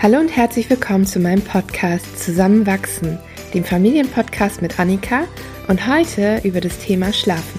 Hallo und herzlich willkommen zu meinem Podcast Zusammenwachsen, dem Familienpodcast mit Annika und heute über das Thema Schlafen.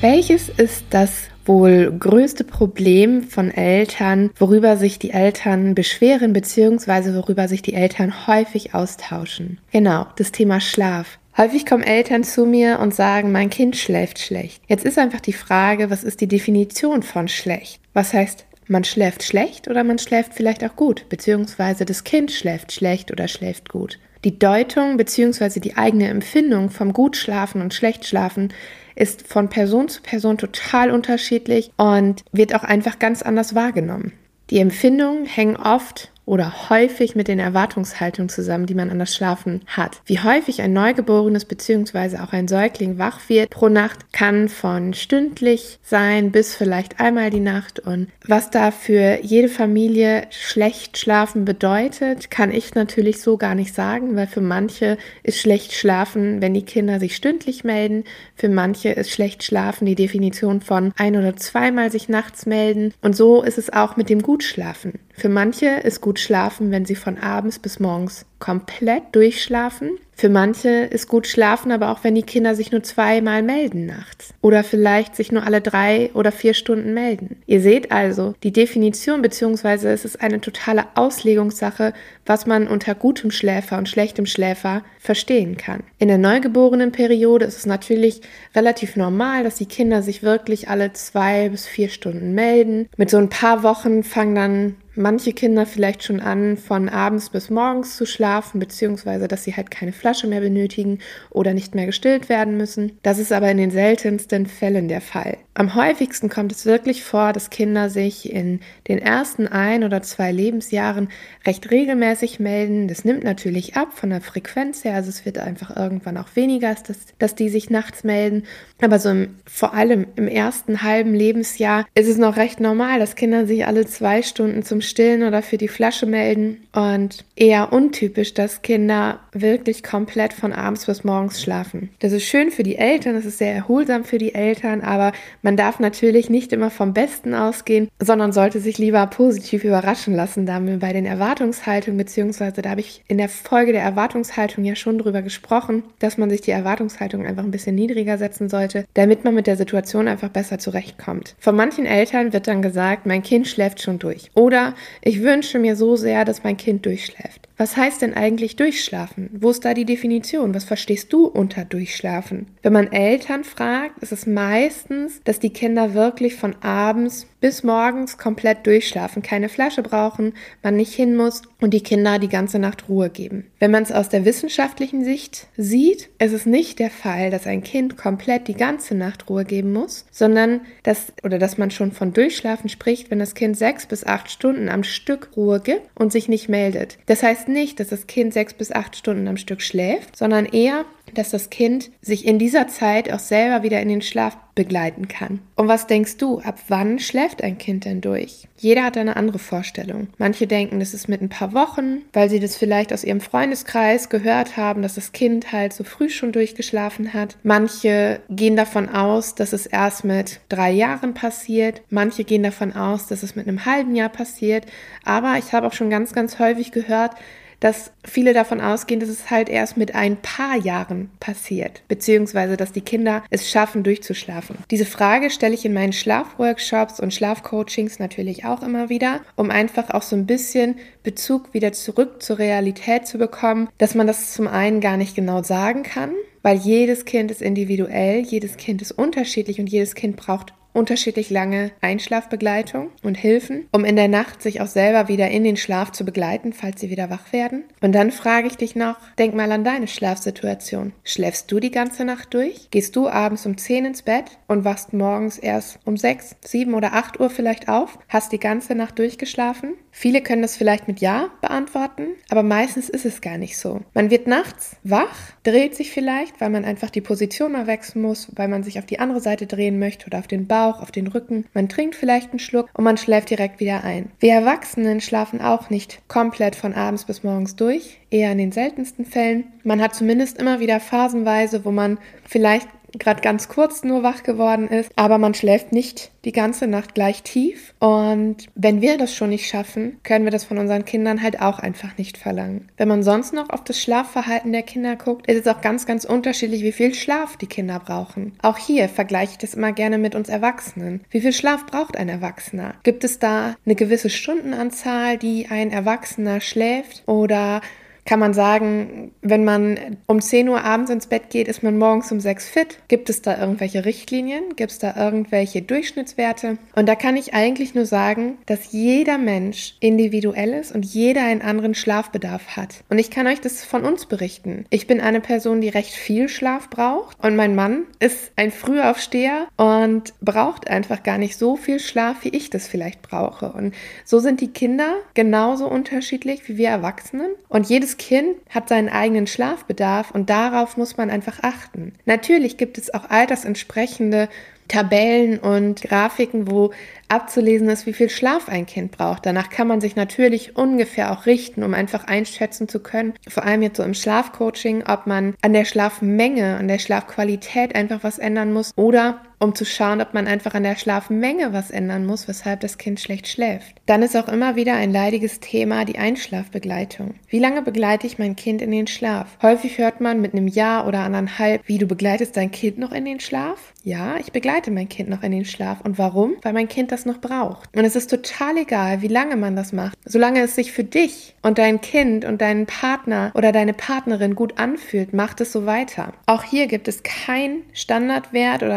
Welches ist das wohl größte Problem von Eltern, worüber sich die Eltern beschweren bzw. worüber sich die Eltern häufig austauschen. Genau, das Thema Schlaf. Häufig kommen Eltern zu mir und sagen, mein Kind schläft schlecht. Jetzt ist einfach die Frage, was ist die Definition von schlecht? Was heißt, man schläft schlecht oder man schläft vielleicht auch gut, beziehungsweise das Kind schläft schlecht oder schläft gut. Die Deutung bzw. die eigene Empfindung vom Gutschlafen und Schlechtschlafen ist von Person zu Person total unterschiedlich und wird auch einfach ganz anders wahrgenommen. Die Empfindungen hängen oft oder häufig mit den Erwartungshaltungen zusammen, die man an das Schlafen hat. Wie häufig ein Neugeborenes bzw. auch ein Säugling wach wird pro Nacht, kann von stündlich sein bis vielleicht einmal die Nacht. Und was da für jede Familie schlecht schlafen bedeutet, kann ich natürlich so gar nicht sagen, weil für manche ist schlecht schlafen, wenn die Kinder sich stündlich melden. Für manche ist schlecht schlafen die Definition von ein oder zweimal sich nachts melden. Und so ist es auch mit dem Gutschlafen. Für manche ist gut schlafen, wenn sie von abends bis morgens komplett durchschlafen. Für manche ist gut schlafen, aber auch wenn die Kinder sich nur zweimal melden nachts oder vielleicht sich nur alle drei oder vier Stunden melden. Ihr seht also, die Definition bzw. es ist eine totale Auslegungssache, was man unter gutem Schläfer und schlechtem Schläfer verstehen kann. In der neugeborenen Periode ist es natürlich relativ normal, dass die Kinder sich wirklich alle zwei bis vier Stunden melden. Mit so ein paar Wochen fangen dann manche Kinder vielleicht schon an, von abends bis morgens zu schlafen, beziehungsweise dass sie halt keine Flasche mehr benötigen oder nicht mehr gestillt werden müssen. Das ist aber in den seltensten Fällen der Fall. Am häufigsten kommt es wirklich vor, dass Kinder sich in den ersten ein oder zwei Lebensjahren recht regelmäßig melden. Das nimmt natürlich ab von der Frequenz her, also es wird einfach irgendwann auch weniger, dass, dass die sich nachts melden. Aber so im, vor allem im ersten halben Lebensjahr ist es noch recht normal, dass Kinder sich alle zwei Stunden zum Stillen oder für die Flasche melden und eher untypisch, dass Kinder wirklich komplett von abends bis morgens schlafen. Das ist schön für die Eltern, das ist sehr erholsam für die Eltern, aber man darf natürlich nicht immer vom Besten ausgehen, sondern sollte sich lieber positiv überraschen lassen, da wir bei den Erwartungshaltungen, beziehungsweise da habe ich in der Folge der Erwartungshaltung ja schon drüber gesprochen, dass man sich die Erwartungshaltung einfach ein bisschen niedriger setzen sollte, damit man mit der Situation einfach besser zurechtkommt. Von manchen Eltern wird dann gesagt, mein Kind schläft schon durch. Oder ich wünsche mir so sehr, dass mein Kind durchschläft. Was heißt denn eigentlich durchschlafen? Wo ist da die Definition? Was verstehst du unter durchschlafen? Wenn man Eltern fragt, ist es meistens, dass die Kinder wirklich von abends bis morgens komplett durchschlafen, keine Flasche brauchen, man nicht hin muss und die Kinder die ganze Nacht Ruhe geben. Wenn man es aus der wissenschaftlichen Sicht sieht, ist es nicht der Fall, dass ein Kind komplett die ganze Nacht Ruhe geben muss, sondern dass oder dass man schon von Durchschlafen spricht, wenn das Kind sechs bis acht Stunden am Stück Ruhe gibt und sich nicht meldet. Das heißt nicht, dass das Kind sechs bis acht Stunden am Stück schläft, sondern eher, dass das Kind sich in dieser Zeit auch selber wieder in den Schlaf begleiten kann. Und was denkst du, ab wann schläft ein Kind denn durch? Jeder hat eine andere Vorstellung. Manche denken, das ist mit ein paar Wochen, weil sie das vielleicht aus ihrem Freundeskreis gehört haben, dass das Kind halt so früh schon durchgeschlafen hat. Manche gehen davon aus, dass es erst mit drei Jahren passiert. Manche gehen davon aus, dass es mit einem halben Jahr passiert. Aber ich habe auch schon ganz, ganz häufig gehört, dass viele davon ausgehen, dass es halt erst mit ein paar Jahren passiert, beziehungsweise dass die Kinder es schaffen, durchzuschlafen. Diese Frage stelle ich in meinen Schlafworkshops und Schlafcoachings natürlich auch immer wieder, um einfach auch so ein bisschen Bezug wieder zurück zur Realität zu bekommen, dass man das zum einen gar nicht genau sagen kann, weil jedes Kind ist individuell, jedes Kind ist unterschiedlich und jedes Kind braucht unterschiedlich lange Einschlafbegleitung und Hilfen, um in der Nacht sich auch selber wieder in den Schlaf zu begleiten, falls sie wieder wach werden. Und dann frage ich dich noch, denk mal an deine Schlafsituation. Schläfst du die ganze Nacht durch? Gehst du abends um 10 ins Bett und wachst morgens erst um 6, 7 oder 8 Uhr vielleicht auf? Hast die ganze Nacht durchgeschlafen? Viele können das vielleicht mit Ja beantworten, aber meistens ist es gar nicht so. Man wird nachts wach, dreht sich vielleicht, weil man einfach die Position mal wechseln muss, weil man sich auf die andere Seite drehen möchte oder auf den Bauch Bauch, auf den Rücken, man trinkt vielleicht einen Schluck und man schläft direkt wieder ein. Wir Erwachsenen schlafen auch nicht komplett von abends bis morgens durch, eher in den seltensten Fällen. Man hat zumindest immer wieder phasenweise, wo man vielleicht gerade ganz kurz nur wach geworden ist, aber man schläft nicht die ganze Nacht gleich tief. Und wenn wir das schon nicht schaffen, können wir das von unseren Kindern halt auch einfach nicht verlangen. Wenn man sonst noch auf das Schlafverhalten der Kinder guckt, ist es auch ganz, ganz unterschiedlich, wie viel Schlaf die Kinder brauchen. Auch hier vergleiche ich das immer gerne mit uns Erwachsenen. Wie viel Schlaf braucht ein Erwachsener? Gibt es da eine gewisse Stundenanzahl, die ein Erwachsener schläft? Oder kann man sagen, wenn man um 10 Uhr abends ins Bett geht, ist man morgens um 6 fit? Gibt es da irgendwelche Richtlinien? Gibt es da irgendwelche Durchschnittswerte? Und da kann ich eigentlich nur sagen, dass jeder Mensch individuell ist und jeder einen anderen Schlafbedarf hat. Und ich kann euch das von uns berichten. Ich bin eine Person, die recht viel Schlaf braucht und mein Mann ist ein Frühaufsteher und braucht einfach gar nicht so viel Schlaf, wie ich das vielleicht brauche. Und so sind die Kinder genauso unterschiedlich wie wir Erwachsenen und jedes Kind hat seinen eigenen Schlafbedarf und darauf muss man einfach achten. Natürlich gibt es auch altersentsprechende Tabellen und Grafiken, wo abzulesen ist, wie viel Schlaf ein Kind braucht. Danach kann man sich natürlich ungefähr auch richten, um einfach einschätzen zu können, vor allem jetzt so im Schlafcoaching, ob man an der Schlafmenge, an der Schlafqualität einfach was ändern muss oder um zu schauen, ob man einfach an der Schlafmenge was ändern muss, weshalb das Kind schlecht schläft. Dann ist auch immer wieder ein leidiges Thema die Einschlafbegleitung. Wie lange begleite ich mein Kind in den Schlaf? Häufig hört man mit einem Jahr oder anderthalb, wie du begleitest dein Kind noch in den Schlaf? Ja, ich begleite mein Kind noch in den Schlaf. Und warum? Weil mein Kind das noch braucht. Und es ist total egal, wie lange man das macht. Solange es sich für dich und dein Kind und deinen Partner oder deine Partnerin gut anfühlt, macht es so weiter. Auch hier gibt es keinen Standardwert oder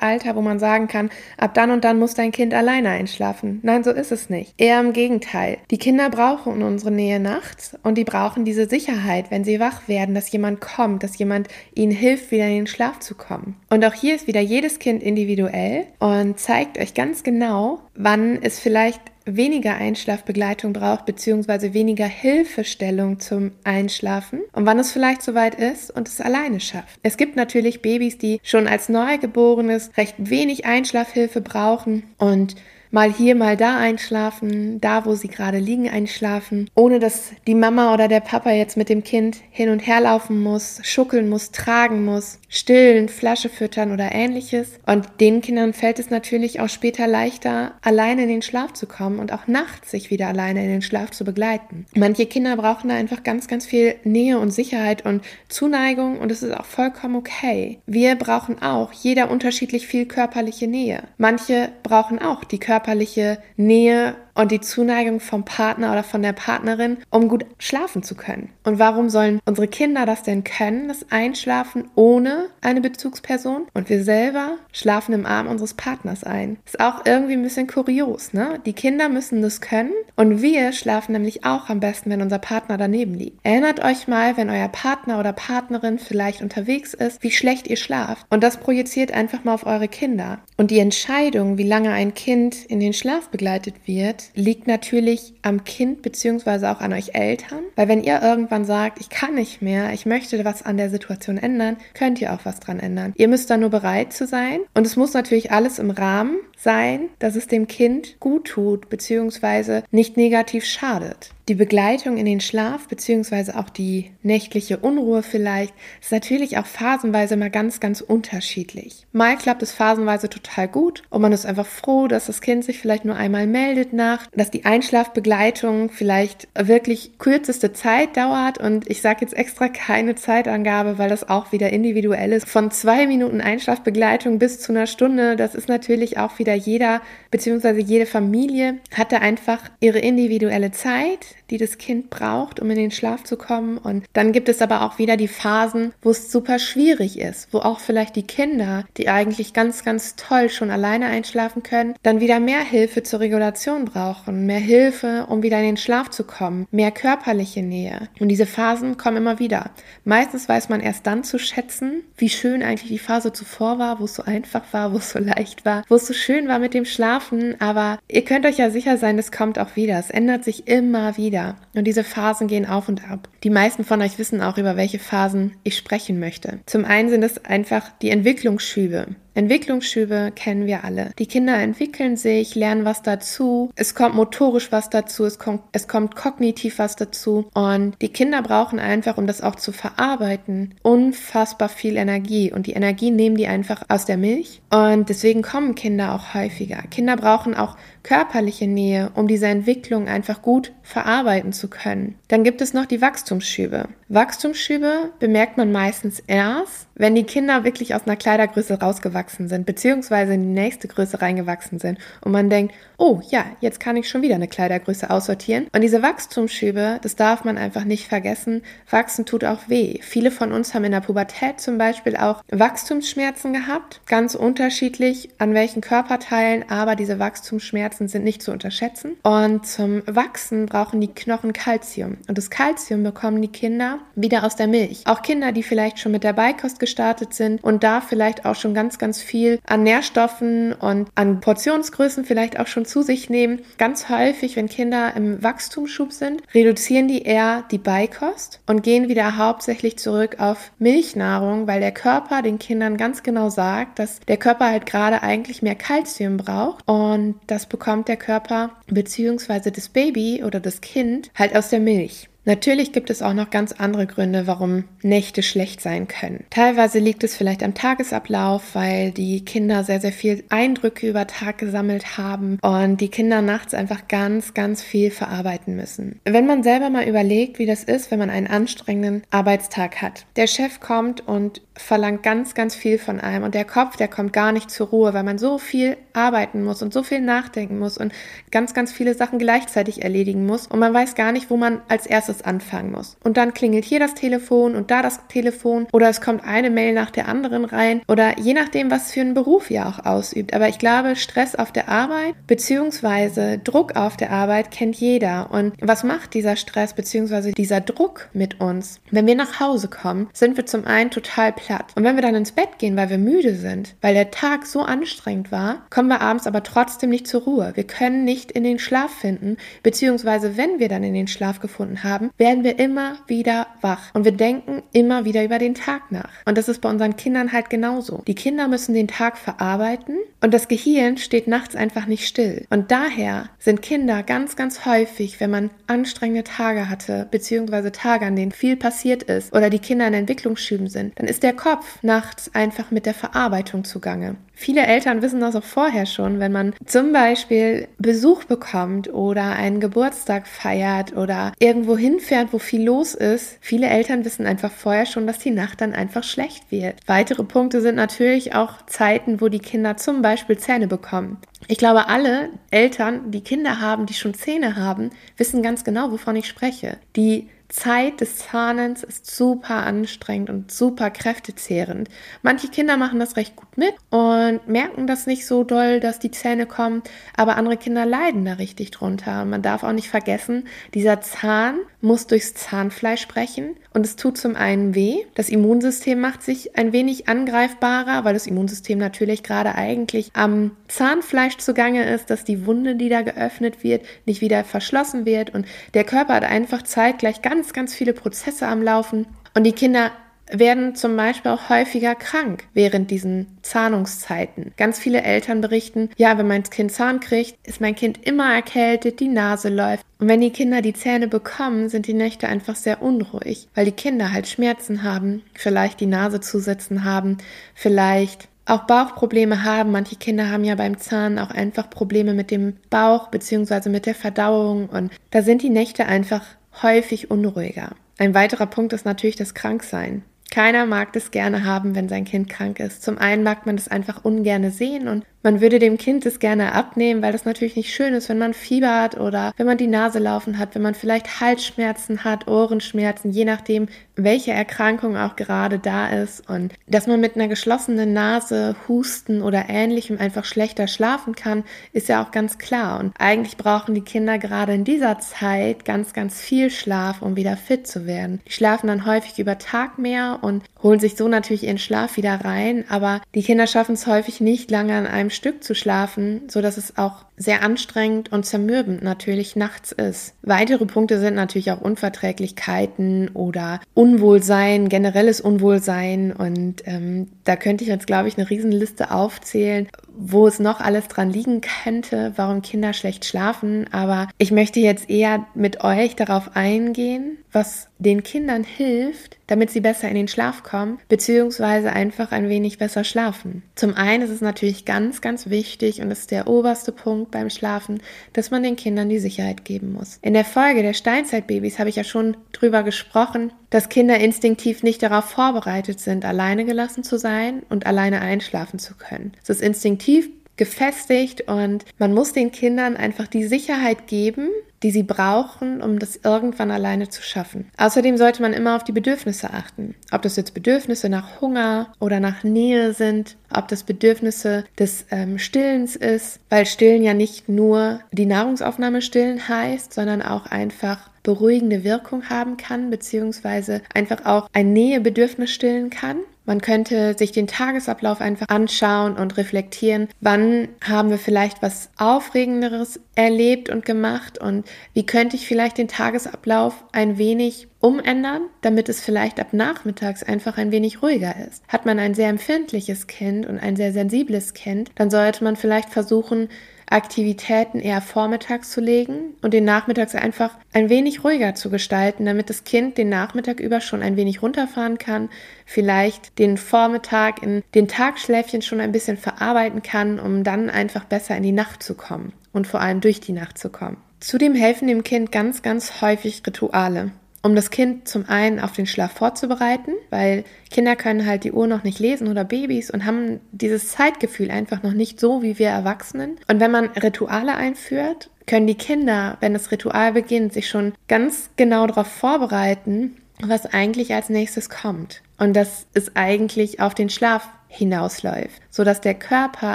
ein Standardalter, wo man sagen kann, ab dann und dann muss dein Kind alleine einschlafen. Nein, so ist es nicht. Eher im Gegenteil. Die Kinder brauchen unsere Nähe nachts und die brauchen diese Sicherheit, wenn sie wach werden, dass jemand kommt, dass jemand ihnen hilft, wieder in den Schlaf zu kommen. Und auch hier ist wieder jedes Kind individuell und zeigt euch ganz genau, wann es vielleicht weniger Einschlafbegleitung braucht, beziehungsweise weniger Hilfestellung zum Einschlafen und wann es vielleicht soweit ist und es alleine schafft. Es gibt natürlich Babys, die schon als Neugeborenes recht wenig Einschlafhilfe brauchen und mal hier, mal da einschlafen, da, wo sie gerade liegen, einschlafen, ohne dass die Mama oder der Papa jetzt mit dem Kind hin und her laufen muss, schuckeln muss, tragen muss, stillen, Flasche füttern oder ähnliches. Und den Kindern fällt es natürlich auch später leichter, alleine in den Schlaf zu kommen und auch nachts sich wieder alleine in den Schlaf zu begleiten. Manche Kinder brauchen da einfach ganz, ganz viel Nähe und Sicherheit und Zuneigung und es ist auch vollkommen okay. Wir brauchen auch jeder unterschiedlich viel körperliche Nähe. Manche brauchen auch die körperliche Nähe und die Zuneigung vom Partner oder von der Partnerin, um gut schlafen zu können. Und warum sollen unsere Kinder das denn können, das Einschlafen ohne eine Bezugsperson? Und wir selber schlafen im Arm unseres Partners ein. Ist auch irgendwie ein bisschen kurios, ne? Die Kinder müssen das können und wir schlafen nämlich auch am besten, wenn unser Partner daneben liegt. Erinnert euch mal, wenn euer Partner oder Partnerin vielleicht unterwegs ist, wie schlecht ihr schlaft. Und das projiziert einfach mal auf eure Kinder. Und die Entscheidung, wie lange ein Kind in den Schlaf begleitet wird, liegt natürlich am Kind beziehungsweise auch an euch Eltern, weil wenn ihr irgendwann sagt, ich kann nicht mehr, ich möchte was an der Situation ändern, könnt ihr auch was dran ändern. Ihr müsst da nur bereit zu sein und es muss natürlich alles im Rahmen sein, dass es dem Kind gut tut beziehungsweise nicht negativ schadet. Die Begleitung in den Schlaf beziehungsweise auch die nächtliche Unruhe vielleicht ist natürlich auch phasenweise mal ganz, ganz unterschiedlich. Mal klappt es phasenweise total gut und man ist einfach froh, dass das Kind sich vielleicht nur einmal meldet nach, dass die Einschlafbegleitung vielleicht wirklich kürzeste Zeit dauert und ich sage jetzt extra keine Zeitangabe, weil das auch wieder individuell ist. Von zwei Minuten Einschlafbegleitung bis zu einer Stunde, das ist natürlich auch wieder jeder beziehungsweise jede Familie hatte einfach ihre individuelle Zeit die das Kind braucht, um in den Schlaf zu kommen. Und dann gibt es aber auch wieder die Phasen, wo es super schwierig ist, wo auch vielleicht die Kinder, die eigentlich ganz, ganz toll schon alleine einschlafen können, dann wieder mehr Hilfe zur Regulation brauchen, mehr Hilfe, um wieder in den Schlaf zu kommen, mehr körperliche Nähe. Und diese Phasen kommen immer wieder. Meistens weiß man erst dann zu schätzen, wie schön eigentlich die Phase zuvor war, wo es so einfach war, wo es so leicht war, wo es so schön war mit dem Schlafen. Aber ihr könnt euch ja sicher sein, es kommt auch wieder. Es ändert sich immer wieder wieder. Und diese Phasen gehen auf und ab. Die meisten von euch wissen auch, über welche Phasen ich sprechen möchte. Zum einen sind es einfach die Entwicklungsschübe. Entwicklungsschübe kennen wir alle. Die Kinder entwickeln sich, lernen was dazu. Es kommt motorisch was dazu. Es kommt, es kommt kognitiv was dazu. Und die Kinder brauchen einfach, um das auch zu verarbeiten, unfassbar viel Energie. Und die Energie nehmen die einfach aus der Milch. Und deswegen kommen Kinder auch häufiger. Kinder brauchen auch körperliche Nähe, um diese Entwicklung einfach gut verarbeiten zu können. Dann gibt es noch die Wachstumsschübe. Wachstumsschübe bemerkt man meistens erst, wenn die Kinder wirklich aus einer Kleidergröße rausgewachsen sind, beziehungsweise in die nächste Größe reingewachsen sind und man denkt, oh ja, jetzt kann ich schon wieder eine Kleidergröße aussortieren. Und diese Wachstumsschübe, das darf man einfach nicht vergessen. Wachsen tut auch weh. Viele von uns haben in der Pubertät zum Beispiel auch Wachstumsschmerzen gehabt, ganz unterschiedlich an welchen Körperteilen, aber diese Wachstumsschmerzen sind nicht zu unterschätzen. Und zum Wachsen brauchen die Knochen Kalzium. Und das Kalzium bekommen die Kinder wieder aus der Milch. Auch Kinder, die vielleicht schon mit der Beikost gestartet sind und da vielleicht auch schon ganz, ganz viel an Nährstoffen und an Portionsgrößen vielleicht auch schon zu sich nehmen. Ganz häufig, wenn Kinder im Wachstumsschub sind, reduzieren die eher die Beikost und gehen wieder hauptsächlich zurück auf Milchnahrung, weil der Körper den Kindern ganz genau sagt, dass der Körper halt gerade eigentlich mehr Kalzium braucht und das bekommt der Körper bzw. das Baby oder das Kind halt aus der Milch. Natürlich gibt es auch noch ganz andere Gründe, warum Nächte schlecht sein können. Teilweise liegt es vielleicht am Tagesablauf, weil die Kinder sehr, sehr viel Eindrücke über Tag gesammelt haben und die Kinder nachts einfach ganz, ganz viel verarbeiten müssen. Wenn man selber mal überlegt, wie das ist, wenn man einen anstrengenden Arbeitstag hat. Der Chef kommt und verlangt ganz, ganz viel von einem und der Kopf, der kommt gar nicht zur Ruhe, weil man so viel arbeiten muss und so viel nachdenken muss und ganz, ganz viele Sachen gleichzeitig erledigen muss und man weiß gar nicht, wo man als erstes anfangen muss. Und dann klingelt hier das Telefon und da das Telefon oder es kommt eine Mail nach der anderen rein oder je nachdem, was für einen Beruf ihr auch ausübt. Aber ich glaube, Stress auf der Arbeit beziehungsweise Druck auf der Arbeit kennt jeder. Und was macht dieser Stress beziehungsweise dieser Druck mit uns? Wenn wir nach Hause kommen, sind wir zum einen total. Und wenn wir dann ins Bett gehen, weil wir müde sind, weil der Tag so anstrengend war, kommen wir abends aber trotzdem nicht zur Ruhe. Wir können nicht in den Schlaf finden, beziehungsweise wenn wir dann in den Schlaf gefunden haben, werden wir immer wieder wach und wir denken immer wieder über den Tag nach. Und das ist bei unseren Kindern halt genauso. Die Kinder müssen den Tag verarbeiten und das Gehirn steht nachts einfach nicht still. Und daher sind Kinder ganz, ganz häufig, wenn man anstrengende Tage hatte, beziehungsweise Tage, an denen viel passiert ist oder die Kinder in Entwicklungsschüben sind, dann ist der Kopf nachts einfach mit der Verarbeitung zugange. Viele Eltern wissen das auch vorher schon, wenn man zum Beispiel Besuch bekommt oder einen Geburtstag feiert oder irgendwo hinfährt, wo viel los ist. Viele Eltern wissen einfach vorher schon, dass die Nacht dann einfach schlecht wird. Weitere Punkte sind natürlich auch Zeiten, wo die Kinder zum Beispiel Zähne bekommen. Ich glaube, alle Eltern, die Kinder haben, die schon Zähne haben, wissen ganz genau, wovon ich spreche. Die Zeit des Zahnens ist super anstrengend und super kräftezehrend. Manche Kinder machen das recht gut mit und merken das nicht so doll, dass die Zähne kommen, aber andere Kinder leiden da richtig drunter. Man darf auch nicht vergessen, dieser Zahn muss durchs Zahnfleisch sprechen und es tut zum einen weh. Das Immunsystem macht sich ein wenig angreifbarer, weil das Immunsystem natürlich gerade eigentlich am Zahnfleisch zugange ist, dass die Wunde, die da geöffnet wird, nicht wieder verschlossen wird und der Körper hat einfach zeitgleich ganz ganz, ganz viele Prozesse am Laufen. Und die Kinder werden zum Beispiel auch häufiger krank während diesen Zahnungszeiten. Ganz viele Eltern berichten, ja, wenn mein Kind Zahn kriegt, ist mein Kind immer erkältet, die Nase läuft. Und wenn die Kinder die Zähne bekommen, sind die Nächte einfach sehr unruhig, weil die Kinder halt Schmerzen haben, vielleicht die Nase zusetzen haben, vielleicht auch Bauchprobleme haben. Manche Kinder haben ja beim Zahn auch einfach Probleme mit dem Bauch bzw. mit der Verdauung und da sind die Nächte einfach häufig unruhiger. Ein weiterer Punkt ist natürlich das Kranksein. Keiner mag das gerne haben, wenn sein Kind krank ist. Zum einen mag man das einfach ungerne sehen und man würde dem Kind das gerne abnehmen, weil das natürlich nicht schön ist, wenn man Fieber hat oder wenn man die Nase laufen hat, wenn man vielleicht Halsschmerzen hat, Ohrenschmerzen, je nachdem, welche Erkrankung auch gerade da ist. Und dass man mit einer geschlossenen Nase, Husten oder ähnlichem einfach schlechter schlafen kann, ist ja auch ganz klar. Und eigentlich brauchen die Kinder gerade in dieser Zeit ganz, ganz viel Schlaf, um wieder fit zu werden. Die schlafen dann häufig über Tag mehr und holen sich so natürlich ihren Schlaf wieder rein, aber die Kinder schaffen es häufig nicht lange an einem Stück zu schlafen, so dass es auch sehr anstrengend und zermürbend natürlich nachts ist. Weitere Punkte sind natürlich auch Unverträglichkeiten oder Unwohlsein, generelles Unwohlsein und ähm, da könnte ich jetzt, glaube ich, eine Riesenliste aufzählen, wo es noch alles dran liegen könnte, warum Kinder schlecht schlafen. Aber ich möchte jetzt eher mit euch darauf eingehen, was den Kindern hilft, damit sie besser in den Schlaf kommen, beziehungsweise einfach ein wenig besser schlafen. Zum einen ist es natürlich ganz, ganz wichtig und das ist der oberste Punkt beim Schlafen, dass man den Kindern die Sicherheit geben muss. In der Folge der Steinzeitbabys habe ich ja schon drüber gesprochen, dass Kinder instinktiv nicht darauf vorbereitet sind, alleine gelassen zu sein und alleine einschlafen zu können. Es ist instinktiv gefestigt und man muss den Kindern einfach die Sicherheit geben, die sie brauchen, um das irgendwann alleine zu schaffen. Außerdem sollte man immer auf die Bedürfnisse achten. Ob das jetzt Bedürfnisse nach Hunger oder nach Nähe sind, ob das Bedürfnisse des ähm, Stillens ist, weil Stillen ja nicht nur die Nahrungsaufnahme stillen heißt, sondern auch einfach beruhigende Wirkung haben kann, beziehungsweise einfach auch ein Nähebedürfnis stillen kann. Man könnte sich den Tagesablauf einfach anschauen und reflektieren, wann haben wir vielleicht was Aufregenderes erlebt und gemacht und wie könnte ich vielleicht den Tagesablauf ein wenig umändern, damit es vielleicht ab nachmittags einfach ein wenig ruhiger ist. Hat man ein sehr empfindliches Kind und ein sehr sensibles Kind, dann sollte man vielleicht versuchen, Aktivitäten eher vormittags zu legen und den Nachmittags einfach ein wenig ruhiger zu gestalten, damit das Kind den Nachmittag über schon ein wenig runterfahren kann, vielleicht den Vormittag in den Tagschläfchen schon ein bisschen verarbeiten kann, um dann einfach besser in die Nacht zu kommen und vor allem durch die Nacht zu kommen. Zudem helfen dem Kind ganz, ganz häufig Rituale um das Kind zum einen auf den Schlaf vorzubereiten, weil Kinder können halt die Uhr noch nicht lesen oder Babys und haben dieses Zeitgefühl einfach noch nicht so wie wir Erwachsenen. Und wenn man Rituale einführt, können die Kinder, wenn das Ritual beginnt, sich schon ganz genau darauf vorbereiten, was eigentlich als nächstes kommt. Und das ist eigentlich auf den Schlaf hinausläuft, so dass der Körper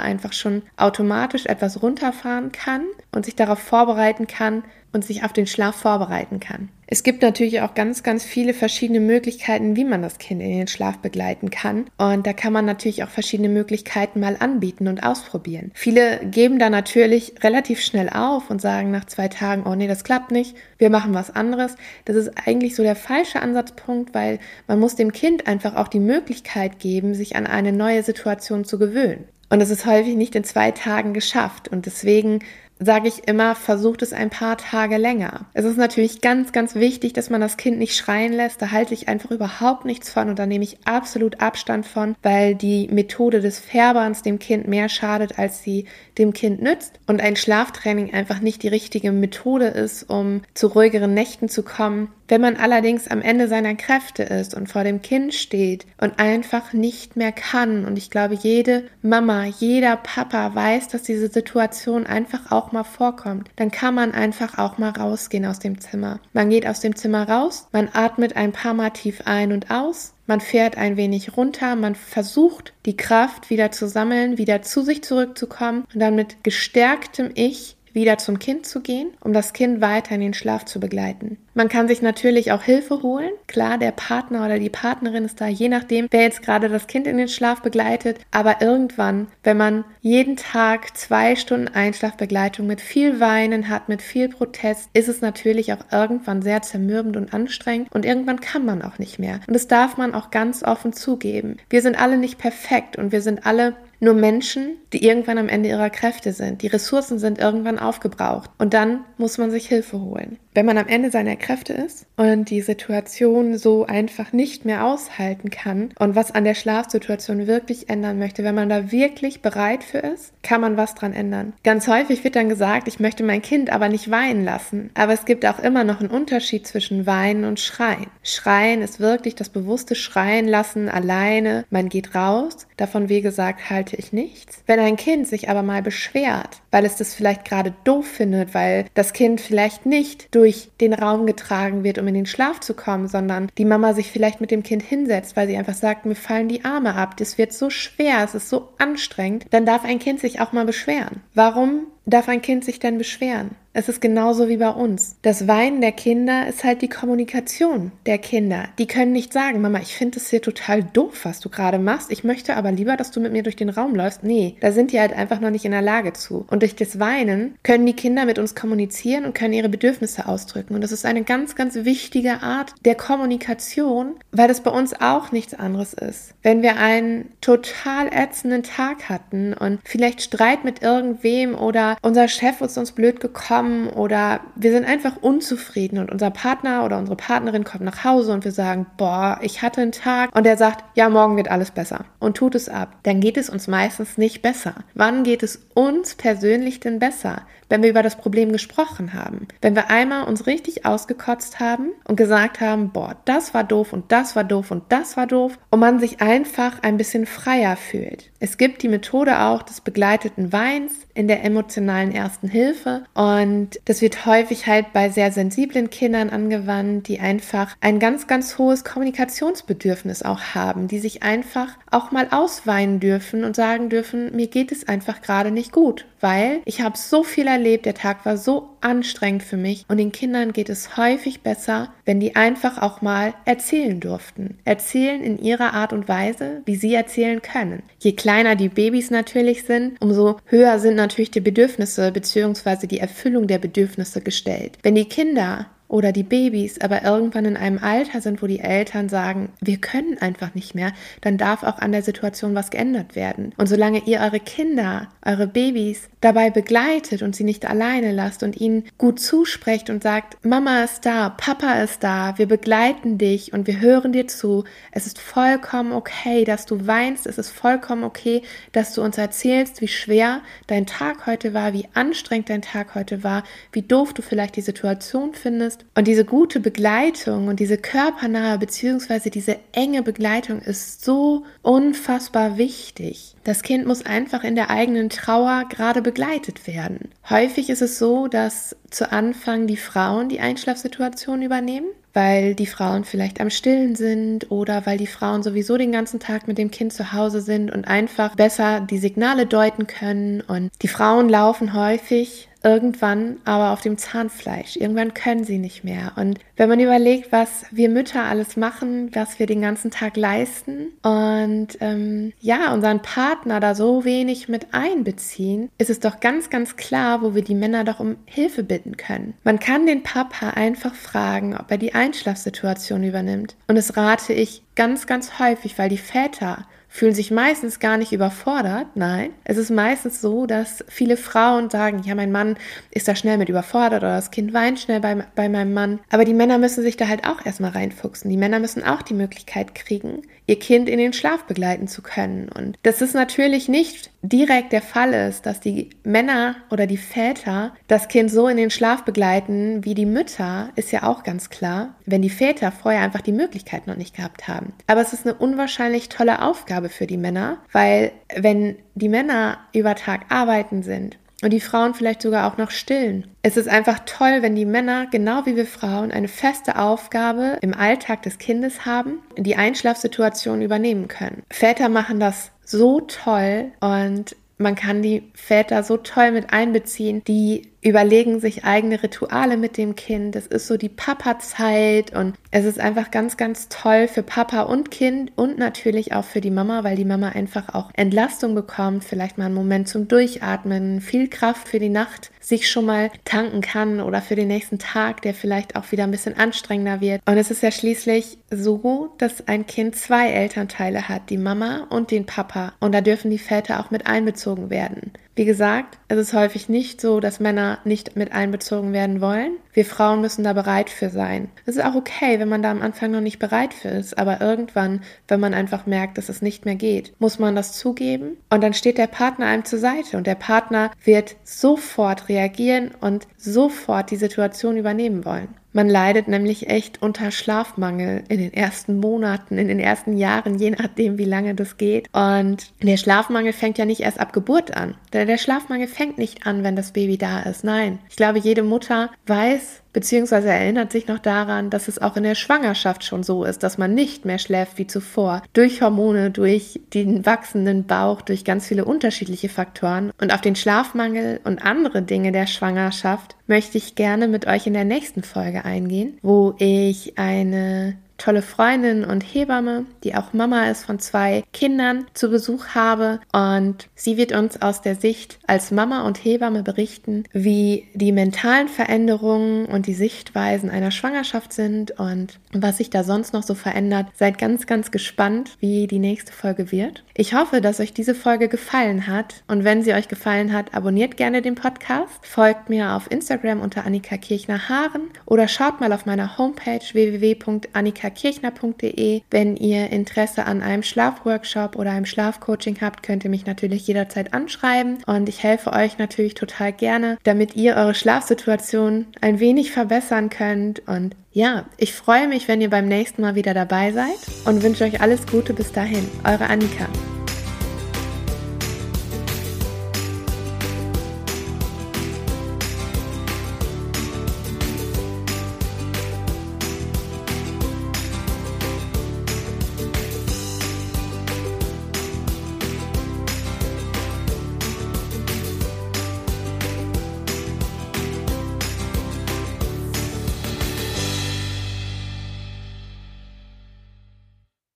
einfach schon automatisch etwas runterfahren kann und sich darauf vorbereiten kann und sich auf den Schlaf vorbereiten kann. Es gibt natürlich auch ganz, ganz viele verschiedene Möglichkeiten, wie man das Kind in den Schlaf begleiten kann. Und da kann man natürlich auch verschiedene Möglichkeiten mal anbieten und ausprobieren. Viele geben da natürlich relativ schnell auf und sagen nach zwei Tagen, oh nee, das klappt nicht, wir machen was anderes. Das ist eigentlich so der falsche Ansatzpunkt, weil man muss dem Kind einfach auch die Möglichkeit geben, sich an eine neue Situation zu gewöhnen. Und es ist häufig nicht in zwei Tagen geschafft. Und deswegen sage ich immer, versucht es ein paar Tage länger. Es ist natürlich ganz, ganz wichtig, dass man das Kind nicht schreien lässt. Da halte ich einfach überhaupt nichts von und da nehme ich absolut Abstand von, weil die Methode des Färberns dem Kind mehr schadet, als sie dem Kind nützt und ein Schlaftraining einfach nicht die richtige Methode ist, um zu ruhigeren Nächten zu kommen. Wenn man allerdings am Ende seiner Kräfte ist und vor dem Kind steht und einfach nicht mehr kann, und ich glaube, jede Mama, jeder Papa weiß, dass diese Situation einfach auch mal vorkommt, dann kann man einfach auch mal rausgehen aus dem Zimmer. Man geht aus dem Zimmer raus, man atmet ein paar Mal tief ein und aus, man fährt ein wenig runter, man versucht die Kraft wieder zu sammeln, wieder zu sich zurückzukommen und dann mit gestärktem Ich wieder zum Kind zu gehen, um das Kind weiter in den Schlaf zu begleiten. Man kann sich natürlich auch Hilfe holen. Klar, der Partner oder die Partnerin ist da, je nachdem, wer jetzt gerade das Kind in den Schlaf begleitet. Aber irgendwann, wenn man jeden Tag zwei Stunden Einschlafbegleitung mit viel Weinen hat, mit viel Protest, ist es natürlich auch irgendwann sehr zermürbend und anstrengend und irgendwann kann man auch nicht mehr. Und das darf man auch ganz offen zugeben. Wir sind alle nicht perfekt und wir sind alle nur Menschen, die irgendwann am Ende ihrer Kräfte sind. Die Ressourcen sind irgendwann aufgebraucht und dann muss man sich Hilfe holen. Wenn man am Ende seiner Kräfte ist und die Situation so einfach nicht mehr aushalten kann und was an der Schlafsituation wirklich ändern möchte, wenn man da wirklich bereit für ist, kann man was dran ändern. Ganz häufig wird dann gesagt, ich möchte mein Kind aber nicht weinen lassen. Aber es gibt auch immer noch einen Unterschied zwischen Weinen und Schreien. Schreien ist wirklich das bewusste Schreien lassen alleine. Man geht raus. Davon, wie gesagt, halte ich nichts. Wenn ein Kind sich aber mal beschwert, weil es das vielleicht gerade doof findet, weil das Kind vielleicht nicht durch den Raum getragen wird, um in den Schlaf zu kommen, sondern die Mama sich vielleicht mit dem Kind hinsetzt, weil sie einfach sagt, mir fallen die Arme ab, das wird so schwer, es ist so anstrengend, dann darf ein Kind sich auch mal beschweren. Warum darf ein Kind sich denn beschweren? Es ist genauso wie bei uns. Das Weinen der Kinder ist halt die Kommunikation der Kinder. Die können nicht sagen, Mama, ich finde es hier total doof, was du gerade machst. Ich möchte aber lieber, dass du mit mir durch den Raum läufst. Nee, da sind die halt einfach noch nicht in der Lage zu. Und durch das Weinen können die Kinder mit uns kommunizieren und können ihre Bedürfnisse ausdrücken. Und das ist eine ganz, ganz wichtige Art der Kommunikation, weil das bei uns auch nichts anderes ist. Wenn wir einen total ätzenden Tag hatten und vielleicht Streit mit irgendwem oder unser Chef ist uns blöd gekommen oder wir sind einfach unzufrieden und unser Partner oder unsere Partnerin kommt nach Hause und wir sagen, boah, ich hatte einen Tag und der sagt, ja, morgen wird alles besser und tut es ab, dann geht es uns meistens nicht besser. Wann geht es uns persönlich denn besser? wenn wir über das Problem gesprochen haben. Wenn wir einmal uns richtig ausgekotzt haben und gesagt haben, boah, das war doof und das war doof und das war doof und man sich einfach ein bisschen freier fühlt. Es gibt die Methode auch des begleiteten Weins in der emotionalen ersten Hilfe und das wird häufig halt bei sehr sensiblen Kindern angewandt, die einfach ein ganz, ganz hohes Kommunikationsbedürfnis auch haben, die sich einfach auch mal ausweinen dürfen und sagen dürfen, mir geht es einfach gerade nicht gut, weil ich habe so viel erlebt, der Tag war so anstrengend für mich und den Kindern geht es häufig besser, wenn die einfach auch mal erzählen durften. Erzählen in ihrer Art und Weise, wie sie erzählen können. Je kleiner die Babys natürlich sind, umso höher sind natürlich die Bedürfnisse bzw. die Erfüllung der Bedürfnisse gestellt. Wenn die Kinder oder die Babys aber irgendwann in einem Alter sind, wo die Eltern sagen, wir können einfach nicht mehr, dann darf auch an der Situation was geändert werden. Und solange ihr eure Kinder, eure Babys dabei begleitet und sie nicht alleine lasst und ihnen gut zusprecht und sagt, Mama ist da, Papa ist da, wir begleiten dich und wir hören dir zu. Es ist vollkommen okay, dass du weinst. Es ist vollkommen okay, dass du uns erzählst, wie schwer dein Tag heute war, wie anstrengend dein Tag heute war, wie doof du vielleicht die Situation findest kannst. Und diese gute Begleitung und diese körpernahe bzw. diese enge Begleitung ist so unfassbar wichtig. Das Kind muss einfach in der eigenen Trauer gerade begleitet werden. Häufig ist es so, dass zu Anfang die Frauen die Einschlafsituation übernehmen weil die Frauen vielleicht am Stillen sind oder weil die Frauen sowieso den ganzen Tag mit dem Kind zu Hause sind und einfach besser die Signale deuten können. Und die Frauen laufen häufig irgendwann aber auf dem Zahnfleisch. Irgendwann können sie nicht mehr. Und wenn man überlegt, was wir Mütter alles machen, was wir den ganzen Tag leisten und ähm, ja, unseren Partner da so wenig mit einbeziehen, ist es doch ganz, ganz klar, wo wir die Männer doch um Hilfe bitten können. Man kann den Papa einfach fragen, ob er die Einschlafsituation übernimmt. Und das rate ich ganz, ganz häufig, weil die Väter fühlen sich meistens gar nicht überfordert. Nein, es ist meistens so, dass viele Frauen sagen, ja, mein Mann ist da schnell mit überfordert oder das Kind weint schnell bei, bei meinem Mann. Aber die Männer müssen sich da halt auch erstmal reinfuchsen. Die Männer müssen auch die Möglichkeit kriegen, ihr Kind in den Schlaf begleiten zu können. Und das ist natürlich nicht direkt der Fall ist, dass die Männer oder die Väter das Kind so in den Schlaf begleiten wie die Mütter, ist ja auch ganz klar, wenn die Väter vorher einfach die Möglichkeit noch nicht gehabt haben. Aber es ist eine unwahrscheinlich tolle Aufgabe für die Männer, weil wenn die Männer über Tag arbeiten sind und die Frauen vielleicht sogar auch noch stillen. Es ist einfach toll, wenn die Männer, genau wie wir Frauen, eine feste Aufgabe im Alltag des Kindes haben, die Einschlafsituation übernehmen können. Väter machen das so toll und man kann die Väter so toll mit einbeziehen, die überlegen sich eigene Rituale mit dem Kind. Es ist so die Papa-Zeit und es ist einfach ganz, ganz toll für Papa und Kind und natürlich auch für die Mama, weil die Mama einfach auch Entlastung bekommt, vielleicht mal einen Moment zum Durchatmen, viel Kraft für die Nacht sich schon mal tanken kann oder für den nächsten Tag, der vielleicht auch wieder ein bisschen anstrengender wird. Und es ist ja schließlich so, dass ein Kind zwei Elternteile hat, die Mama und den Papa. Und da dürfen die Väter auch mit einbezogen werden. Wie gesagt, es ist häufig nicht so, dass Männer nicht mit einbezogen werden wollen. Wir Frauen müssen da bereit für sein. Es ist auch okay, wenn man da am Anfang noch nicht bereit für ist, aber irgendwann, wenn man einfach merkt, dass es nicht mehr geht, muss man das zugeben und dann steht der Partner einem zur Seite und der Partner wird sofort reagieren und sofort die Situation übernehmen wollen. Man leidet nämlich echt unter Schlafmangel in den ersten Monaten, in den ersten Jahren, je nachdem, wie lange das geht. Und der Schlafmangel fängt ja nicht erst ab Geburt an. Der Schlafmangel fängt nicht an, wenn das Baby da ist. Nein. Ich glaube, jede Mutter weiß, beziehungsweise erinnert sich noch daran, dass es auch in der Schwangerschaft schon so ist, dass man nicht mehr schläft wie zuvor. Durch Hormone, durch den wachsenden Bauch, durch ganz viele unterschiedliche Faktoren. Und auf den Schlafmangel und andere Dinge der Schwangerschaft möchte ich gerne mit euch in der nächsten Folge eingehen, wo ich eine tolle Freundin und Hebamme, die auch Mama ist von zwei Kindern, zu Besuch habe. Und sie wird uns aus der Sicht als Mama und Hebamme berichten, wie die mentalen Veränderungen und die Sichtweisen einer Schwangerschaft sind und was sich da sonst noch so verändert. Seid ganz, ganz gespannt, wie die nächste Folge wird. Ich hoffe, dass euch diese Folge gefallen hat. Und wenn sie euch gefallen hat, abonniert gerne den Podcast, folgt mir auf Instagram unter Annika Kirchner Haaren oder schaut mal auf meiner Homepage www.annika kirchner.de. Wenn ihr Interesse an einem Schlafworkshop oder einem Schlafcoaching habt, könnt ihr mich natürlich jederzeit anschreiben und ich helfe euch natürlich total gerne, damit ihr eure Schlafsituation ein wenig verbessern könnt und ja, ich freue mich, wenn ihr beim nächsten Mal wieder dabei seid und wünsche euch alles Gute bis dahin. Eure Annika.